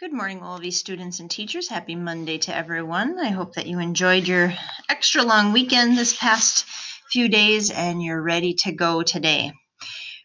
Good morning, all of you students and teachers. Happy Monday to everyone. I hope that you enjoyed your extra long weekend this past few days and you're ready to go today.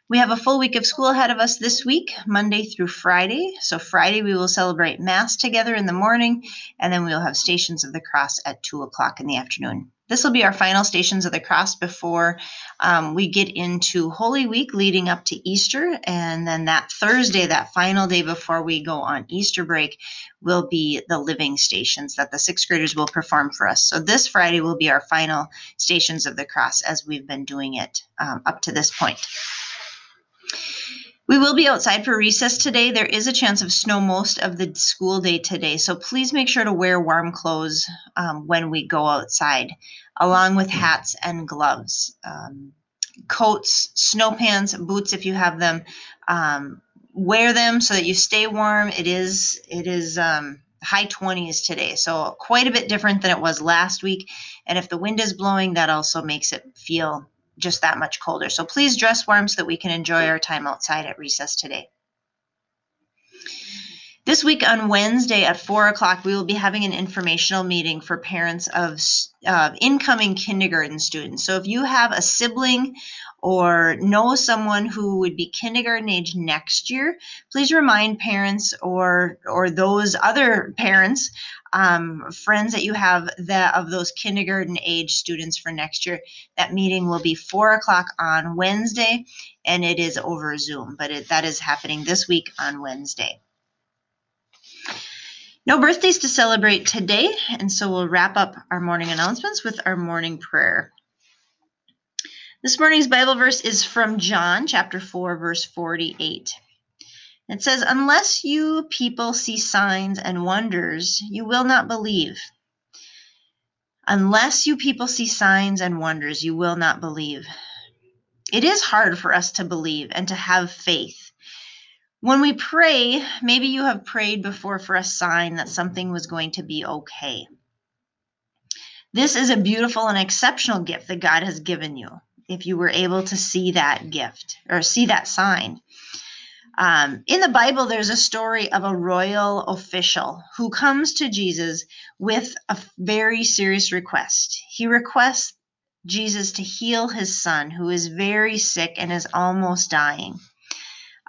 We have a full week of school ahead of us this week, Monday through Friday. So, Friday we will celebrate Mass together in the morning, and then we'll have Stations of the Cross at 2 o'clock in the afternoon. This will be our final Stations of the Cross before um, we get into Holy Week leading up to Easter. And then that Thursday, that final day before we go on Easter break, will be the living stations that the sixth graders will perform for us. So this Friday will be our final Stations of the Cross as we've been doing it um, up to this point. We will be outside for recess today. There is a chance of snow most of the school day today, so please make sure to wear warm clothes um, when we go outside, along with hats and gloves, um, coats, snow pants, boots if you have them. Um, wear them so that you stay warm. It is it is um, high 20s today, so quite a bit different than it was last week. And if the wind is blowing, that also makes it feel just that much colder. So please dress warm so that we can enjoy our time outside at recess today. This week on Wednesday at 4 o'clock, we will be having an informational meeting for parents of uh, incoming kindergarten students. So if you have a sibling or know someone who would be kindergarten age next year, please remind parents or or those other parents, um, friends that you have that of those kindergarten age students for next year. That meeting will be four o'clock on Wednesday, and it is over Zoom, but it, that is happening this week on Wednesday. No birthdays to celebrate today, and so we'll wrap up our morning announcements with our morning prayer. This morning's Bible verse is from John chapter 4, verse 48. It says, Unless you people see signs and wonders, you will not believe. Unless you people see signs and wonders, you will not believe. It is hard for us to believe and to have faith when we pray, maybe you have prayed before for a sign that something was going to be okay. This is a beautiful and exceptional gift that God has given you if you were able to see that gift or see that sign. Um, in the Bible, there's a story of a royal official who comes to Jesus with a very serious request. He requests Jesus to heal his son, who is very sick and is almost dying.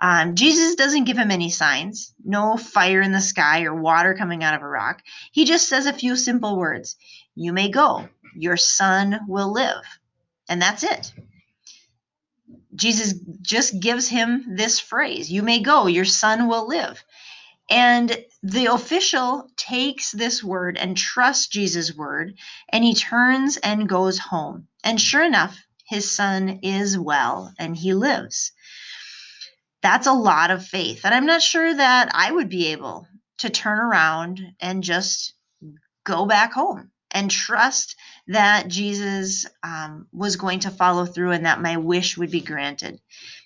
Um, Jesus doesn't give him any signs, no fire in the sky or water coming out of a rock. He just says a few simple words You may go, your son will live. And that's it. Jesus just gives him this phrase You may go, your son will live. And the official takes this word and trusts Jesus' word, and he turns and goes home. And sure enough, his son is well and he lives that's a lot of faith. And I'm not sure that I would be able to turn around and just go back home and trust that Jesus um, was going to follow through and that my wish would be granted.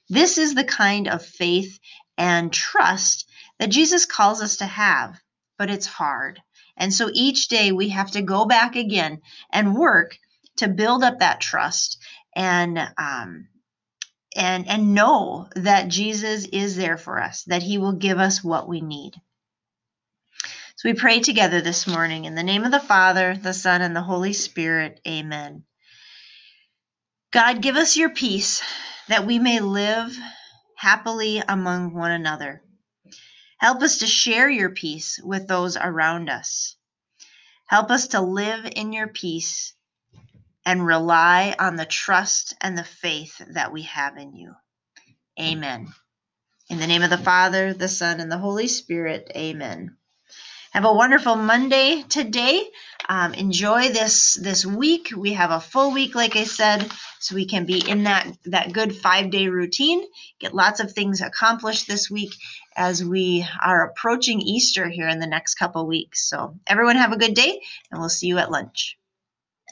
This is the kind of faith and trust that Jesus calls us to have, but it's hard. And so each day we have to go back again and work to build up that trust and um, and and know that Jesus is there for us, that he will give us what we need. So we pray together this morning in the name of the Father, the Son, and the Holy Spirit. Amen. God, give us your peace that we may live happily among one another. Help us to share your peace with those around us. Help us to live in your peace and rely on the trust and the faith that we have in you. Amen. In the name of the Father, the Son, and the Holy Spirit, amen. Have a wonderful Monday today. Um, enjoy this this week. We have a full week, like I said, so we can be in that that good five day routine. Get lots of things accomplished this week as we are approaching Easter here in the next couple weeks. So everyone have a good day, and we'll see you at lunch.